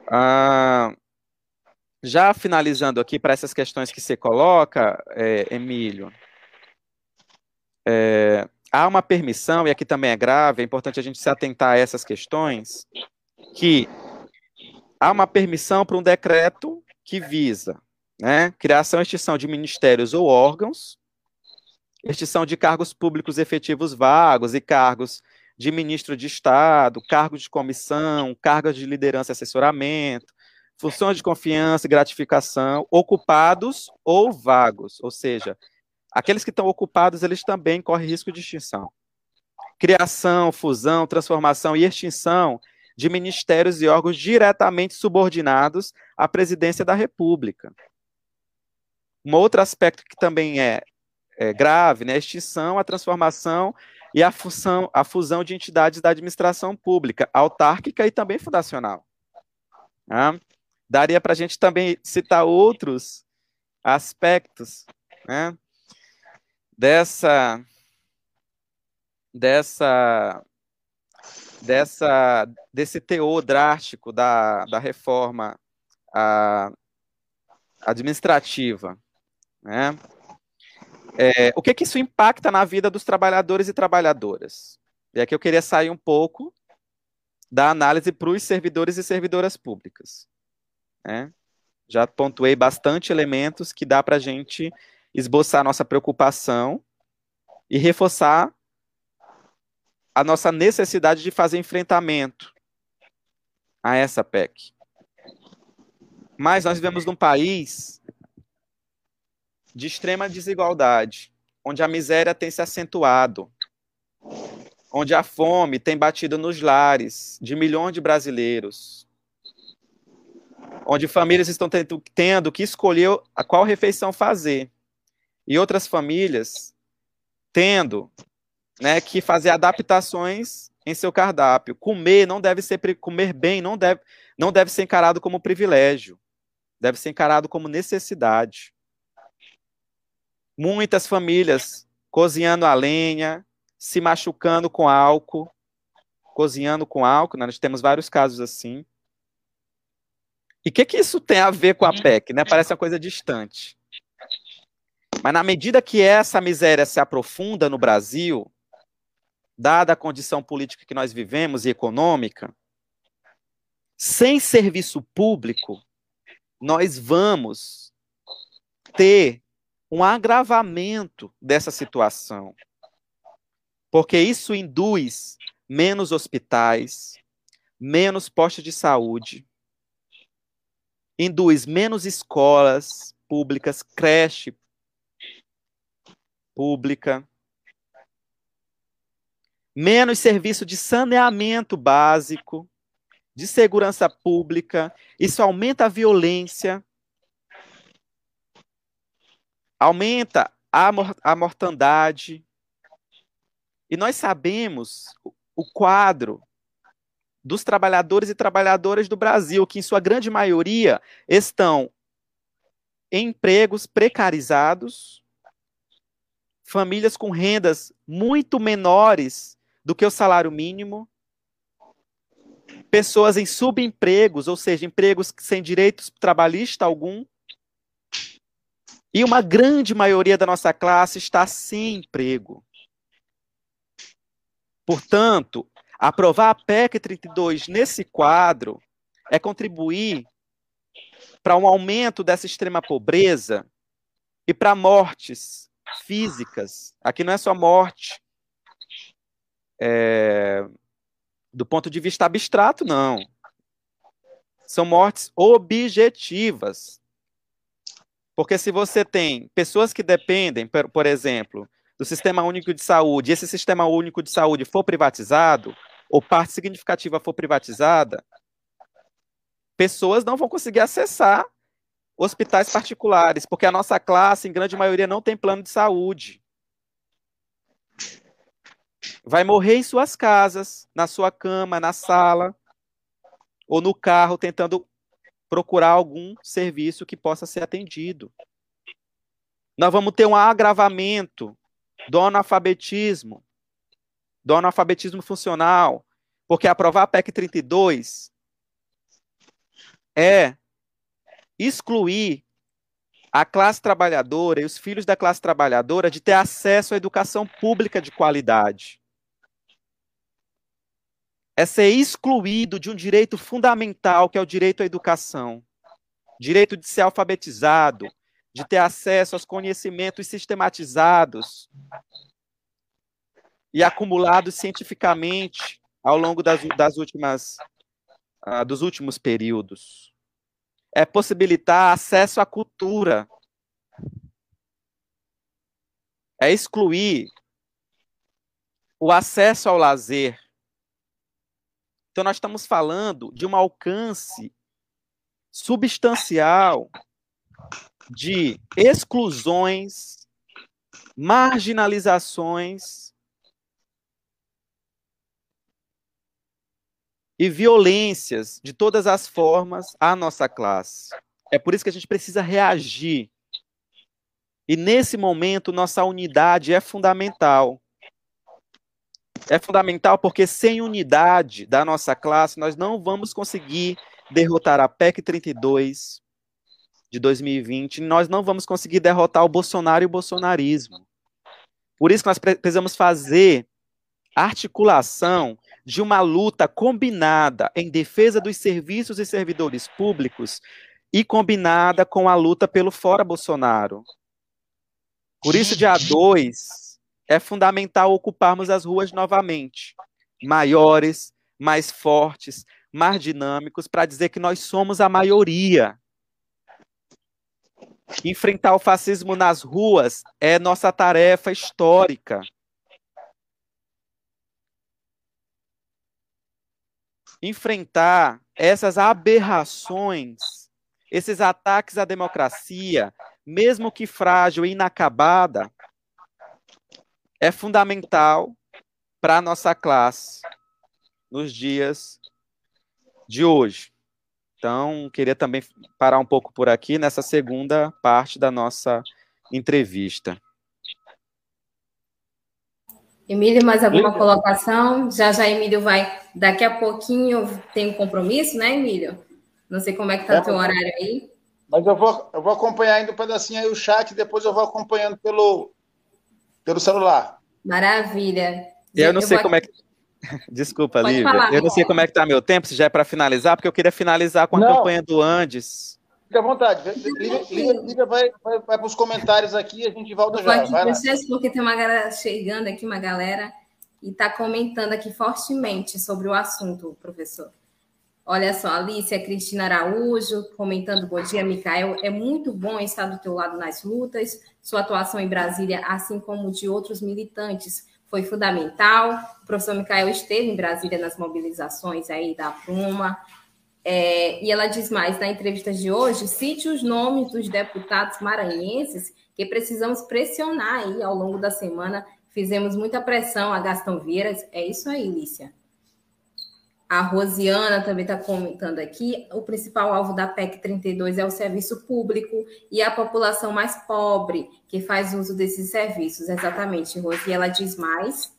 Ah, já finalizando aqui para essas questões que você coloca, é, Emílio, é, há uma permissão, e aqui também é grave, é importante a gente se atentar a essas questões, que há uma permissão para um decreto que visa né, criação e extinção de ministérios ou órgãos, extinção de cargos públicos efetivos vagos e cargos de ministro de Estado, cargos de comissão, cargos de liderança e assessoramento, funções de confiança e gratificação, ocupados ou vagos, ou seja, aqueles que estão ocupados, eles também correm risco de extinção. Criação, fusão, transformação e extinção de ministérios e órgãos diretamente subordinados à presidência da República. Um outro aspecto que também é, é grave, né, a extinção, a transformação e a fusão, a fusão de entidades da administração pública, autárquica e também fundacional. Né? Daria para a gente também citar outros aspectos né, dessa, dessa, dessa, desse teor drástico da, da reforma a, administrativa. Né? É, o que, que isso impacta na vida dos trabalhadores e trabalhadoras? E aqui eu queria sair um pouco da análise para os servidores e servidoras públicas. Né? Já pontuei bastante elementos que dá para a gente esboçar nossa preocupação e reforçar a nossa necessidade de fazer enfrentamento a essa PEC. Mas nós vivemos num país de extrema desigualdade, onde a miséria tem se acentuado, onde a fome tem batido nos lares de milhões de brasileiros, onde famílias estão tendo, tendo que escolher a qual refeição fazer, e outras famílias tendo né, que fazer adaptações em seu cardápio. Comer não deve ser comer bem não deve não deve ser encarado como privilégio, deve ser encarado como necessidade. Muitas famílias cozinhando a lenha, se machucando com álcool, cozinhando com álcool, né? nós temos vários casos assim. E o que, que isso tem a ver com a PEC? Né? Parece uma coisa distante. Mas na medida que essa miséria se aprofunda no Brasil, dada a condição política que nós vivemos e econômica, sem serviço público, nós vamos ter um agravamento dessa situação. Porque isso induz menos hospitais, menos postos de saúde, induz menos escolas públicas, creche pública, menos serviço de saneamento básico, de segurança pública, isso aumenta a violência, aumenta a mortandade. E nós sabemos o quadro dos trabalhadores e trabalhadoras do Brasil, que em sua grande maioria estão em empregos precarizados, famílias com rendas muito menores do que o salário mínimo, pessoas em subempregos, ou seja, empregos sem direitos trabalhista algum, e uma grande maioria da nossa classe está sem emprego. Portanto, aprovar a PEC 32 nesse quadro é contribuir para um aumento dessa extrema pobreza e para mortes físicas. Aqui não é só morte é, do ponto de vista abstrato, não. São mortes objetivas. Porque se você tem pessoas que dependem, por, por exemplo, do Sistema Único de Saúde, e esse Sistema Único de Saúde for privatizado, ou parte significativa for privatizada, pessoas não vão conseguir acessar hospitais particulares, porque a nossa classe, em grande maioria, não tem plano de saúde. Vai morrer em suas casas, na sua cama, na sala, ou no carro, tentando procurar algum serviço que possa ser atendido. Nós vamos ter um agravamento do analfabetismo, do analfabetismo funcional, porque aprovar a PEC 32 é excluir a classe trabalhadora e os filhos da classe trabalhadora de ter acesso à educação pública de qualidade. É ser excluído de um direito fundamental, que é o direito à educação. Direito de ser alfabetizado, de ter acesso aos conhecimentos sistematizados e acumulados cientificamente ao longo das, das últimas, uh, dos últimos períodos é possibilitar acesso à cultura. É excluir o acesso ao lazer. Então, nós estamos falando de um alcance substancial de exclusões, marginalizações e violências de todas as formas à nossa classe. É por isso que a gente precisa reagir. E nesse momento, nossa unidade é fundamental. É fundamental porque sem unidade da nossa classe, nós não vamos conseguir derrotar a PEC 32 de 2020, nós não vamos conseguir derrotar o Bolsonaro e o bolsonarismo. Por isso que nós precisamos fazer articulação de uma luta combinada em defesa dos serviços e servidores públicos e combinada com a luta pelo fora Bolsonaro. Por isso, dia 2 é fundamental ocuparmos as ruas novamente, maiores, mais fortes, mais dinâmicos, para dizer que nós somos a maioria. Enfrentar o fascismo nas ruas é nossa tarefa histórica. enfrentar essas aberrações, esses ataques à democracia, mesmo que frágil e inacabada, é fundamental para a nossa classe nos dias de hoje. Então, queria também parar um pouco por aqui nessa segunda parte da nossa entrevista. Emílio, mais alguma colocação? Já já Emílio vai, daqui a pouquinho tem um compromisso, né, Emílio? Não sei como é que está é, o teu horário aí. Mas eu vou, eu vou acompanhar ainda um pedacinho aí o chat, depois eu vou acompanhando pelo, pelo celular. Maravilha. Eu não eu sei como aqui... é *laughs* que. Desculpa, Pode Lívia. Falar, eu não sei como é que está meu tempo, se já é para finalizar, porque eu queria finalizar com a não. campanha do Andes. Fique à vontade. Lívia, vai, vai, vai para os comentários aqui e a gente volta já. Vai processo, porque tem uma galera chegando aqui, uma galera, e está comentando aqui fortemente sobre o assunto, professor. Olha só, Alicia Cristina Araújo comentando, bom dia, Micael. É muito bom estar do teu lado nas lutas. Sua atuação em Brasília, assim como de outros militantes, foi fundamental. O professor Micael esteve em Brasília nas mobilizações aí da Pruma. É, e ela diz mais na entrevista de hoje: cite os nomes dos deputados maranhenses que precisamos pressionar aí ao longo da semana. Fizemos muita pressão a Gastão Vieiras. É isso aí, Lícia. A Rosiana também está comentando aqui. O principal alvo da PEC 32 é o serviço público e a população mais pobre que faz uso desses serviços. Exatamente, Rosi. Ela diz mais.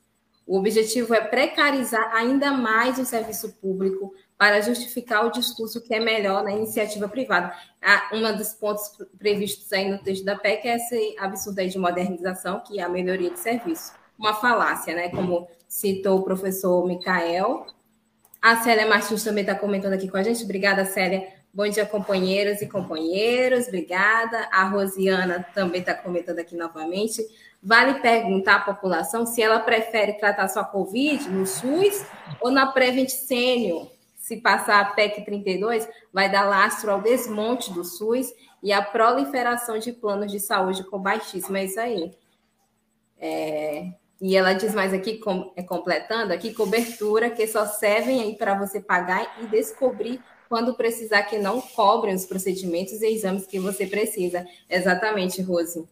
O objetivo é precarizar ainda mais o serviço público para justificar o discurso que é melhor na iniciativa privada. Ah, um dos pontos previstos aí no texto da PEC é esse absurdo aí de modernização, que é a melhoria de serviço. Uma falácia, né? Como citou o professor Micael. A Célia Martins também está comentando aqui com a gente. Obrigada, Célia, Bom dia, companheiras e companheiros. Obrigada. A Rosiana também está comentando aqui novamente. Vale perguntar à população se ela prefere tratar sua Covid no SUS ou na Prevent Senior. Se passar a PEC 32, vai dar lastro ao desmonte do SUS e à proliferação de planos de saúde com baixíssimo. É isso aí. É... E ela diz mais aqui, com... é, completando aqui, cobertura que só servem aí para você pagar e descobrir quando precisar que não cobrem os procedimentos e exames que você precisa. Exatamente, Rose.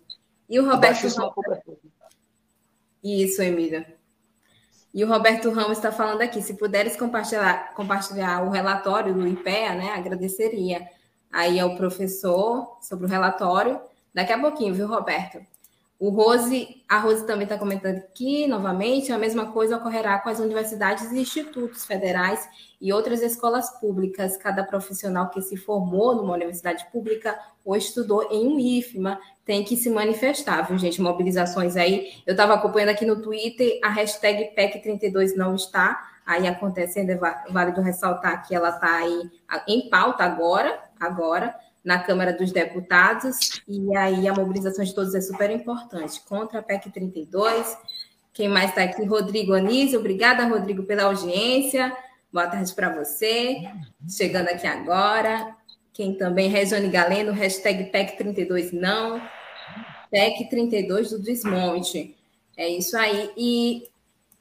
E o Roberto Ramos... Isso, Emília. E o Roberto Ramos está falando aqui, se puderes compartilhar, compartilhar o relatório do IPEA, né, agradeceria. Aí é o professor sobre o relatório. Daqui a pouquinho, viu, Roberto? O Rose, a Rose também está comentando aqui, novamente, a mesma coisa ocorrerá com as universidades e institutos federais e outras escolas públicas. Cada profissional que se formou numa universidade pública ou estudou em um IFMA tem que se manifestar, viu, gente? Mobilizações aí. Eu estava acompanhando aqui no Twitter, a hashtag PEC32 não está aí acontecendo, é válido ressaltar que ela está aí em pauta agora, agora, na Câmara dos Deputados, e aí a mobilização de todos é super importante. Contra a PEC 32. Quem mais está aqui? Rodrigo Anísio. Obrigada, Rodrigo, pela audiência. Boa tarde para você. Chegando aqui agora. Quem também? Regiane Galeno, hashtag PEC 32 não. PEC 32 do Desmonte. É isso aí. E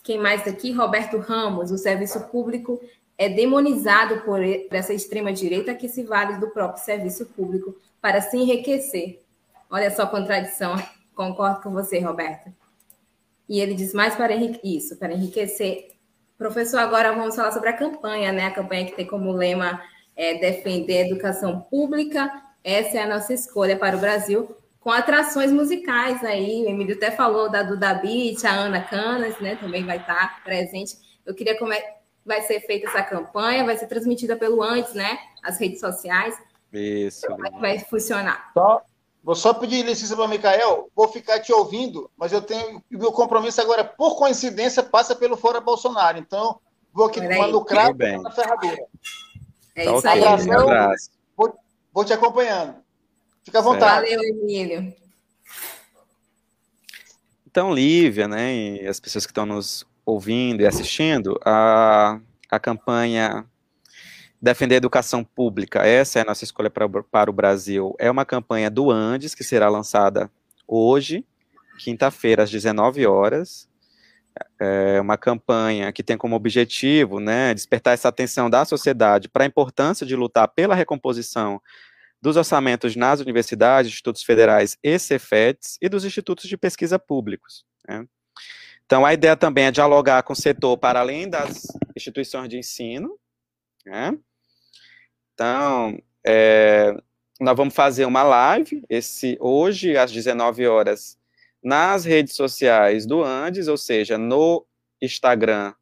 quem mais está aqui? Roberto Ramos, o serviço público é demonizado por essa extrema-direita que se vale do próprio serviço público para se enriquecer. Olha só a contradição. *laughs* Concordo com você, Roberto. E ele diz mais para isso, para enriquecer. Professor, agora vamos falar sobre a campanha, né? A campanha que tem como lema é, defender a educação pública. Essa é a nossa escolha para o Brasil, com atrações musicais aí. O Emílio até falou da Duda Beat, a Ana Canas, né? Também vai estar presente. Eu queria vai ser feita essa campanha, vai ser transmitida pelo antes, né? As redes sociais. Isso. Como é que vai funcionar? Só, vou só pedir licença para o Micael, vou ficar te ouvindo, mas eu tenho. O meu compromisso agora, por coincidência, passa pelo Fora Bolsonaro. Então, vou aqui tomando o cravo na ferradura. É tá isso aí. Um abraço. Vou, vou, te acompanhando. Fica à vontade. Valeu, Emílio. Então, Lívia, né, e as pessoas que estão nos ouvindo e assistindo, a, a campanha Defender a Educação Pública, essa é a nossa escolha para, para o Brasil, é uma campanha do Andes, que será lançada hoje, quinta-feira, às 19 horas. É uma campanha que tem como objetivo né, despertar essa atenção da sociedade para a importância de lutar pela recomposição dos orçamentos nas universidades, institutos federais e CEFETs e dos institutos de pesquisa públicos. Né. Então, a ideia também é dialogar com o setor para além das instituições de ensino. Né? Então, é, nós vamos fazer uma live esse hoje às 19 horas nas redes sociais do Andes, ou seja, no Instagram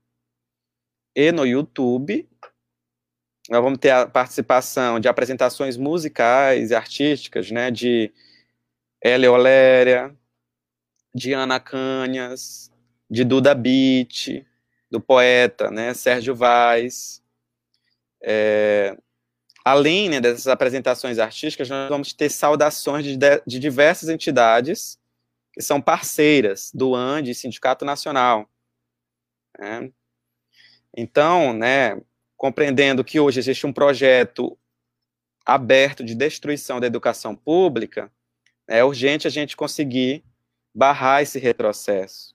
e no YouTube. Nós vamos ter a participação de apresentações musicais e artísticas, né, de Elia Oléria, de Ana Canhas, de Duda Beat, do poeta, né, Sérgio Vaz. É, além né, dessas apresentações artísticas, nós vamos ter saudações de, de diversas entidades que são parceiras do ANDE, Sindicato Nacional. Né? Então, né, compreendendo que hoje existe um projeto aberto de destruição da educação pública, é urgente a gente conseguir barrar esse retrocesso.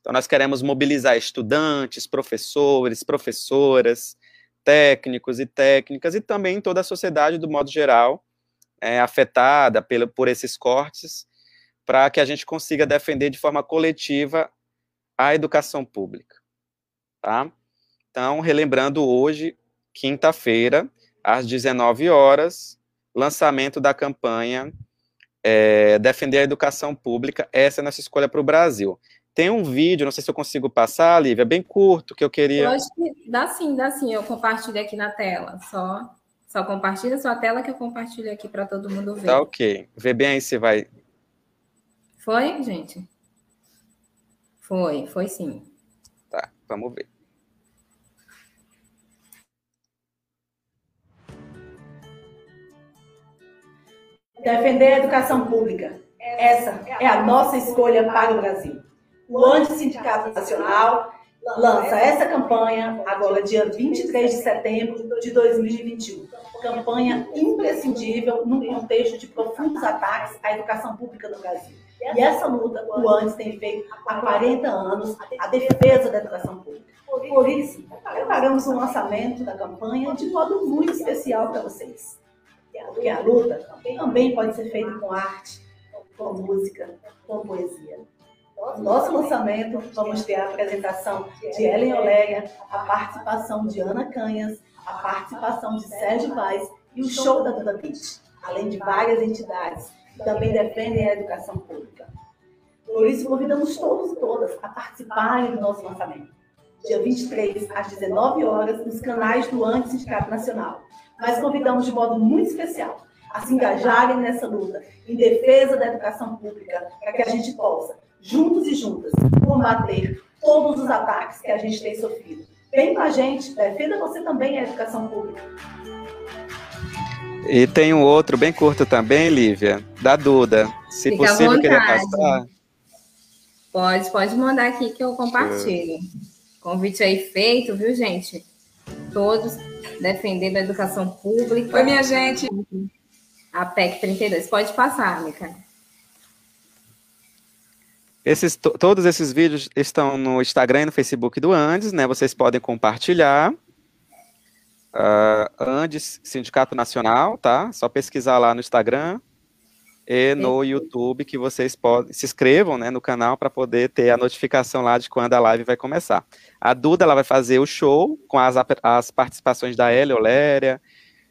Então, nós queremos mobilizar estudantes, professores, professoras, técnicos e técnicas, e também toda a sociedade, do modo geral, é, afetada pelo, por esses cortes, para que a gente consiga defender de forma coletiva a educação pública. Tá? Então, relembrando hoje, quinta-feira, às 19 horas, lançamento da campanha é, Defender a Educação Pública. Essa é a nossa escolha para o Brasil. Tem um vídeo, não sei se eu consigo passar, Lívia, bem curto, que eu queria. Eu acho que dá sim, dá sim. Eu compartilho aqui na tela. Só, só compartilha sua tela que eu compartilho aqui para todo mundo ver. Tá ok. Vê bem aí se vai. Foi, gente? Foi, foi sim. Tá, vamos ver. Defender a educação pública. Essa é a nossa escolha para o Brasil. O Antissindicato Nacional lança essa campanha agora, dia 23 de setembro de 2021. Campanha imprescindível num contexto de profundos ataques à educação pública no Brasil. E essa luta o ANDES tem feito há 40 anos, a defesa da educação pública. Por isso, preparamos um lançamento da campanha de modo muito especial para vocês. Porque a luta também pode ser feita com arte, com música, com poesia. No nosso lançamento, vamos ter a apresentação de Ellen Oléria, a participação de Ana Canhas, a participação de Sérgio Vaz e o show da Duda Beach, além de várias entidades que também defendem a educação pública. Por isso, convidamos todos e todas a participarem do nosso lançamento. Dia 23, às 19 horas, nos canais do Anti-Sindicato Nacional. Mas convidamos de modo muito especial a se engajarem nessa luta em defesa da educação pública, para que a gente possa, juntos e juntas, combater todos os ataques que a gente tem sofrido. Vem com a gente, defenda você também a educação pública. E tem um outro bem curto também, Lívia, da Duda. Se Fica possível, queria passar. Pode, pode mandar aqui que eu compartilho. Convite aí feito, viu, gente? Todos defendendo a educação pública. Oi, minha gente. A PEC 32. Pode passar, Mica. Esses, todos esses vídeos estão no Instagram e no Facebook do Andes, né? Vocês podem compartilhar. Uh, Andes Sindicato Nacional, tá? Só pesquisar lá no Instagram e no YouTube que vocês podem se inscrevam, né, no canal para poder ter a notificação lá de quando a live vai começar. A Duda ela vai fazer o show com as, as participações da Elia Oléria,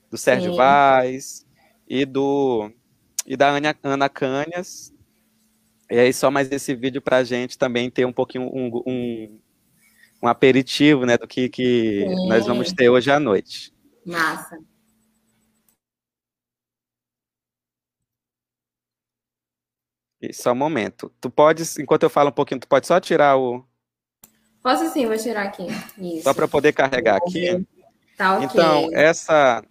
do Sérgio Sim. Vaz e do e da Ana, Ana Canhas. E aí só mais esse vídeo para a gente também ter um pouquinho um, um um aperitivo, né, do que, que nós vamos ter hoje à noite. Massa. E só um momento. Tu podes, enquanto eu falo um pouquinho, tu pode só tirar o. Posso sim, vou tirar aqui. Isso. Só para poder carregar aqui. Tá ok. Então, essa,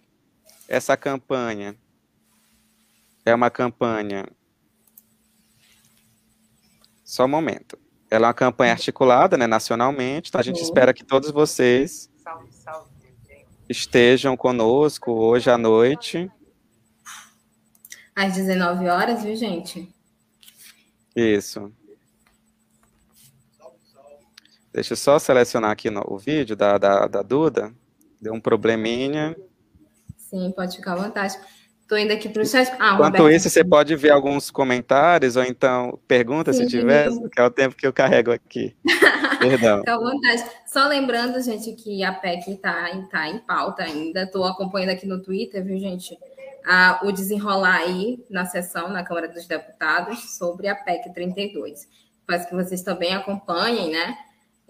essa campanha é uma campanha. Só um momento. Ela é uma campanha articulada, né, nacionalmente, então a gente espera que todos vocês estejam conosco hoje à noite. Às 19 horas, viu, gente? Isso. Deixa eu só selecionar aqui no, o vídeo da, da, da Duda. Deu um probleminha. Sim, pode ficar à vontade. Estou indo aqui para o chat. Ah, Enquanto Roberto. isso, você pode ver alguns comentários, ou então perguntas se tiver, que é o tempo que eu carrego aqui. *laughs* Perdão. Fica à vontade. Só lembrando, gente, que a PEC está tá em pauta ainda. Estou acompanhando aqui no Twitter, viu, gente? Ah, o desenrolar aí na sessão na Câmara dos Deputados sobre a PEC 32. Peço que vocês também acompanhem, né?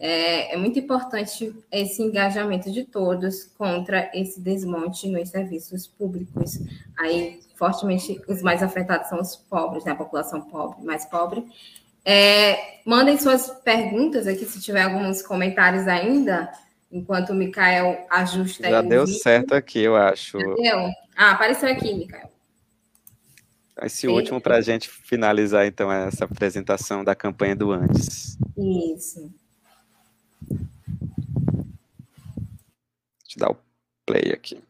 É, é, muito importante esse engajamento de todos contra esse desmonte nos serviços públicos. Aí, fortemente, os mais afetados são os pobres, né? a população pobre, mais pobre. É, mandem suas perguntas aqui, se tiver alguns comentários ainda, enquanto o Mikael ajusta. Já deu vídeo. certo aqui, eu acho. Já deu? Ah, apareceu aqui, Mikael. Esse Sim. último para a gente finalizar, então, essa apresentação da campanha do Andes. Isso. Deixa eu dar o play aqui.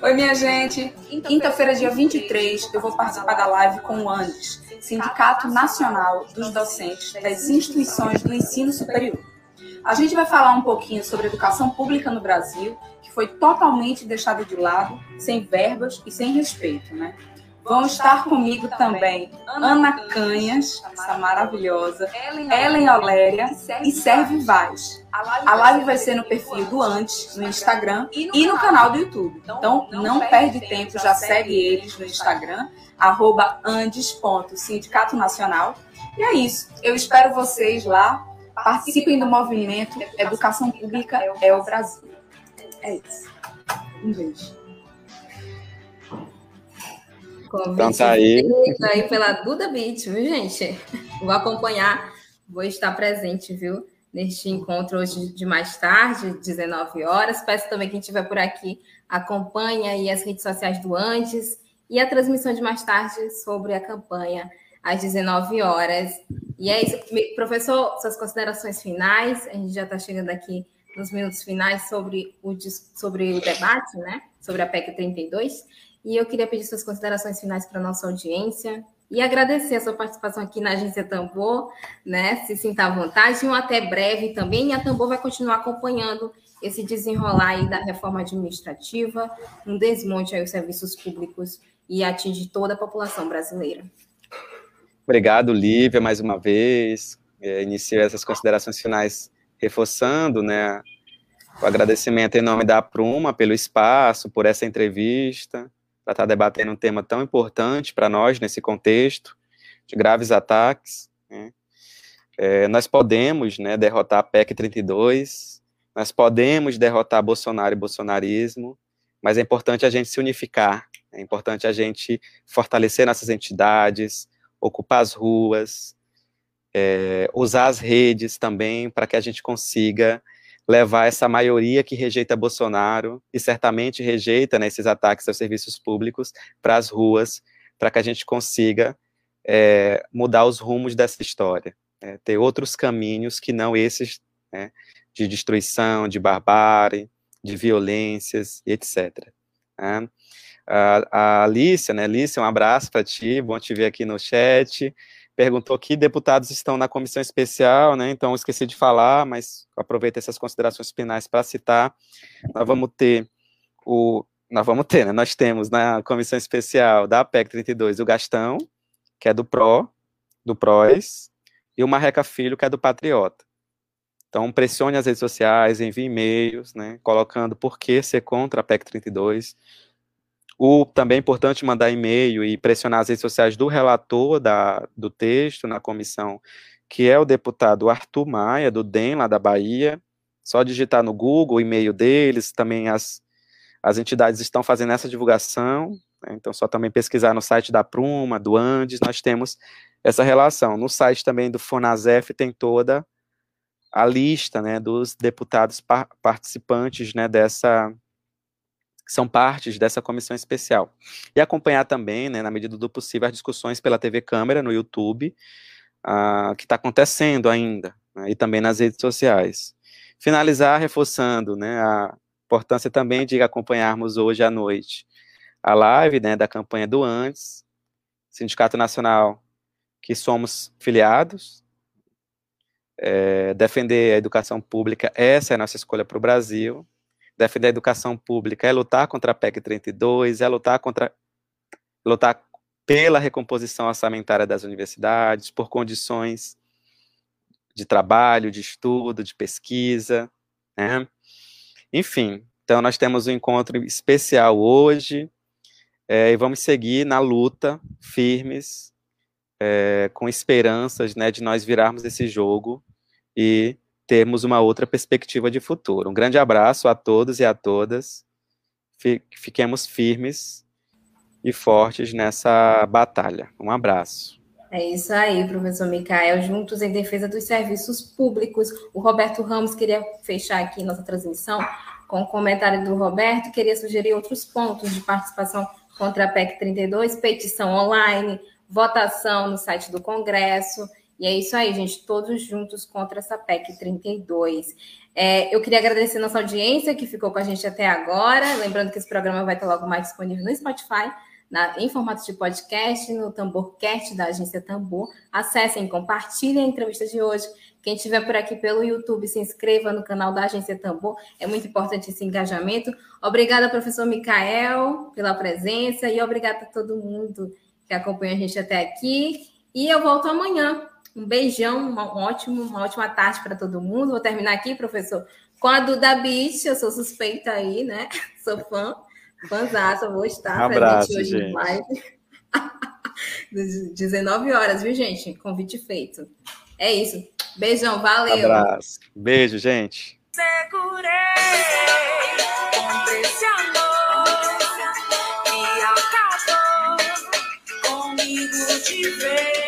Oi, minha gente. Quinta-feira, dia 23, eu vou participar da live com o Andes, Sindicato Nacional dos Docentes das Instituições do Ensino Superior. A gente vai falar um pouquinho sobre educação pública no Brasil, que foi totalmente deixada de lado, sem verbas e sem respeito, né? Vão estar comigo também Ana Canhas, essa maravilhosa, Ellen Oléria e Serve Vaz. A live vai ser no perfil do Antes, no Instagram e no canal do YouTube. Então, não perde tempo, já segue eles no Instagram, arroba andes.sindicato nacional. E é isso. Eu espero vocês lá. Participem do movimento Educação Pública é o Brasil. É isso. Um beijo. Convite então tá aí. aí pela Duda Beat, viu, gente? Vou acompanhar, vou estar presente, viu? neste encontro hoje de mais tarde, 19 horas. Peço também que quem estiver por aqui acompanhe aí as redes sociais do Andes e a transmissão de mais tarde sobre a campanha às 19 horas. E é isso, professor, suas considerações finais. A gente já está chegando aqui nos minutos finais sobre o, sobre o debate, né? Sobre a PEC 32. E eu queria pedir suas considerações finais para a nossa audiência e agradecer a sua participação aqui na Agência Tambor, né? Se sinta à vontade, um até breve também. E a Tambor vai continuar acompanhando esse desenrolar aí da reforma administrativa, um desmonte aí os serviços públicos e atinge toda a população brasileira. Obrigado, Lívia, mais uma vez. É, inicio essas considerações finais reforçando, né, o agradecimento em nome da Pruma pelo espaço, por essa entrevista, para estar debatendo um tema tão importante para nós nesse contexto de graves ataques. Né. É, nós podemos né, derrotar a PEC 32, nós podemos derrotar Bolsonaro e bolsonarismo, mas é importante a gente se unificar, é importante a gente fortalecer nossas entidades, ocupar as ruas, é, usar as redes também para que a gente consiga levar essa maioria que rejeita Bolsonaro e certamente rejeita né, esses ataques aos serviços públicos para as ruas, para que a gente consiga é, mudar os rumos dessa história, é, ter outros caminhos que não esses né, de destruição, de barbárie, de violências etc. Né? A, a Alicia, né? Alicia, um abraço para ti, bom te ver aqui no chat. Perguntou que deputados estão na comissão especial, né? Então, esqueci de falar, mas aproveito essas considerações finais para citar. Nós vamos ter o. Nós vamos ter, né? Nós temos na comissão especial da PEC 32 o Gastão, que é do PRO, do PROS, e o Marreca Filho, que é do Patriota. Então, pressione as redes sociais, envie e-mails, né, colocando por que ser contra a PEC 32, o, também é importante mandar e-mail e pressionar as redes sociais do relator da, do texto na comissão, que é o deputado Arthur Maia, do DEM, lá da Bahia. Só digitar no Google o e-mail deles, também as, as entidades estão fazendo essa divulgação, né, então só também pesquisar no site da Pruma, do Andes, nós temos essa relação. No site também do Fonasef tem toda a lista né, dos deputados par participantes né, dessa, que são partes dessa comissão especial. E acompanhar também, né, na medida do possível, as discussões pela TV Câmara no YouTube, uh, que está acontecendo ainda, né, e também nas redes sociais. Finalizar reforçando né, a importância também de acompanharmos hoje à noite a live né, da campanha do Antes, Sindicato Nacional, que somos filiados, é, defender a educação pública, essa é a nossa escolha para o Brasil, defender a educação pública é lutar contra a PEC 32, é lutar contra lutar pela recomposição orçamentária das universidades, por condições de trabalho, de estudo, de pesquisa, né? Enfim, então nós temos um encontro especial hoje é, e vamos seguir na luta, firmes, é, com esperanças, né, de nós virarmos esse jogo e termos uma outra perspectiva de futuro. Um grande abraço a todos e a todas. Fiquemos firmes e fortes nessa batalha. Um abraço. É isso aí, professor Micael, juntos em defesa dos serviços públicos. O Roberto Ramos queria fechar aqui nossa transmissão com o comentário do Roberto, queria sugerir outros pontos de participação contra a PEC 32, petição online, votação no site do Congresso, e é isso aí, gente, todos juntos contra essa PEC 32. É, eu queria agradecer nossa audiência que ficou com a gente até agora. Lembrando que esse programa vai estar logo mais disponível no Spotify, na, em formato de podcast, no Tamborcast da agência Tambor. Acessem, compartilhem a entrevista de hoje. Quem estiver por aqui pelo YouTube, se inscreva no canal da Agência Tambor. É muito importante esse engajamento. Obrigada, professor Micael, pela presença e obrigada a todo mundo que acompanha a gente até aqui. E eu volto amanhã um beijão, um ótimo, uma ótima tarde para todo mundo. Vou terminar aqui, professor, com a Duda Beach. Eu sou suspeita aí, né? *laughs* Sou fã, fãzaça, vou estar um abraço, presente hoje gente. live. *laughs* 19 horas, viu, gente? Convite feito. É isso. Beijão, valeu. Abraço. Beijo, gente. Segurei esse amor que acabou comigo de vez.